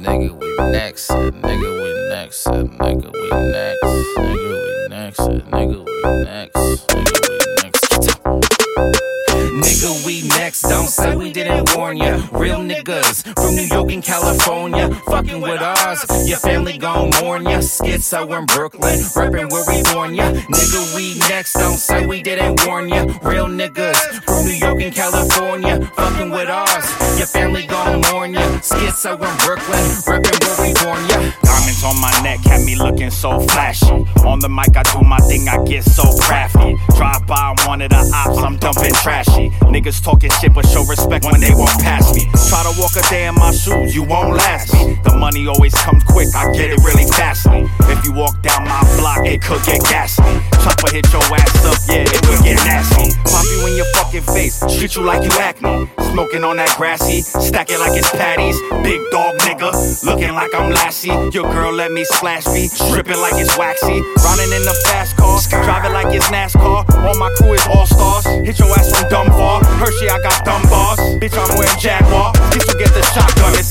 nigga we next, nigga we next, nigga we next, nigga we next, nigga we next, nigga we next. Nigga, we next. Don't say we didn't warn ya. Real niggas from New York and California, fucking with ours. Your family gon' mourn ya. Skitzo in Brooklyn, reppin' where we born ya. Nigga, we next. Don't say we didn't warn ya. Real niggas from New York and California, fucking with ours. Your family gon' mourn ya. Skitzo in Brooklyn, reppin' where we born ya. Diamonds on my neck had me looking so flashy. On the mic, I do my thing, I get so crafty. Drive by one of the ops, I'm dumping trashy. Niggas talking shit, but show respect when they walk past me. Try to walk a day in my shoes, you won't last me. The money always comes quick, I get it really fastly. If you walk down my it could get gassy. Chopper hit your ass up, yeah, it will get nasty. Pop you in your fucking face, treat you like you acne. Smoking on that grassy, stack it like it's patties. Big dog nigga, looking like I'm Lassie. Your girl let me splash me, dripping like it's waxy. Running in the fast car, driving like it's NASCAR. All my crew is all stars. Hit your ass from dumb far. Hershey, I got dumb bars. Bitch, I'm wearing Jaguar.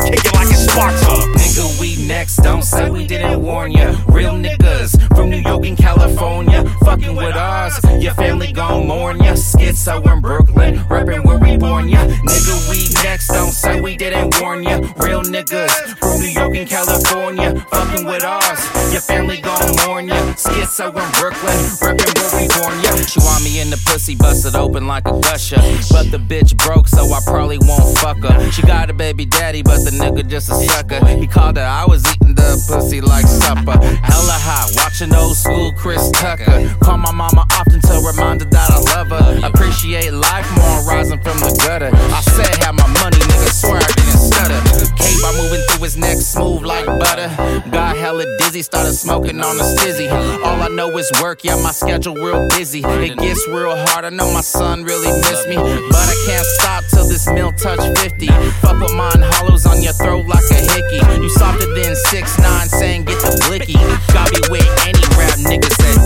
It's kicking like it's Sparta. Nigga, we next. Don't say we didn't warn ya. Real niggas from New York and California, fucking with us. Your family gon' mourn ya. Skitzo in Brooklyn, reppin' where we born ya. Nigga, we next. Don't say we didn't warn ya. Real niggas from New York and California, fucking with ours. Your family gon' mourn ya. Skitzo in Brooklyn, reppin' where we born ya. She want me in the pussy, bust it open like a gusher. But the bitch broke, so I probably won't fuck her. She got a baby daddy, but the nigga just a sucker. He called her, I was eating the pussy like supper. Hella hot, watching old school Chris Tucker. Call my mama often to remind her that I love her. Appreciate life more, rising from the gutter. His neck, smooth like butter. Got hella dizzy, started smoking on a stizzy. All I know is work, yeah, my schedule real busy. It gets real hard, I know my son really miss me. But I can't stop till this mill touch 50. Fuck with mine hollows on your throat like a hickey. You softer than 6 9 saying get the blicky. Got me with any rap nigga said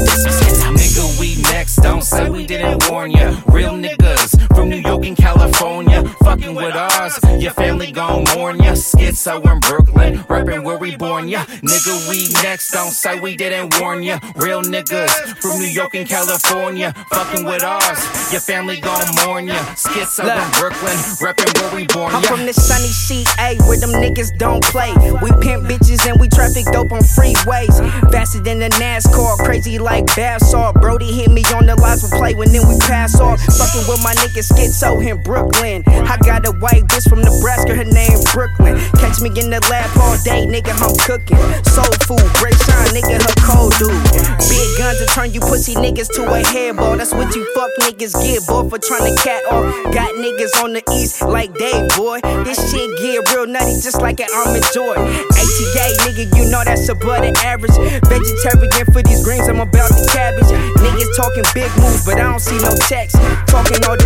Nigga, we next. Don't say we didn't warn ya. Real niggas fucking with us. Your family gon' mourn ya. Skitzo in Brooklyn, reppin' where we born ya. Nigga, we next. Don't say we didn't warn ya. Real niggas from New York and California, fucking with us. Your family gon' mourn ya. Skitzo in Brooklyn, reppin' where we born ya. I'm from the sunny CA where them niggas don't play. We pimp bitches and we traffic dope on freeways. Faster than the NASCAR, crazy like Bassall. Brody hit me on the live for play when then we pass off. Fucking with my niggas, Skitzo in Brooklyn. I got a white bitch from Nebraska, her name Brooklyn. Catch me in the lab all day, nigga, I'm cooking. Soul food, great shine, nigga, her cold dude. Big guns to turn you pussy niggas to a hairball. That's what you fuck niggas get, boy, for trying to cat off. Got niggas on the east like Dave, boy. This shit get real nutty, just like an almond joy. ATA, nigga, you know that's above the average. Vegetarian for these greens, I'm about the cabbage. Niggas talking big moves, but I don't see no text. Talking all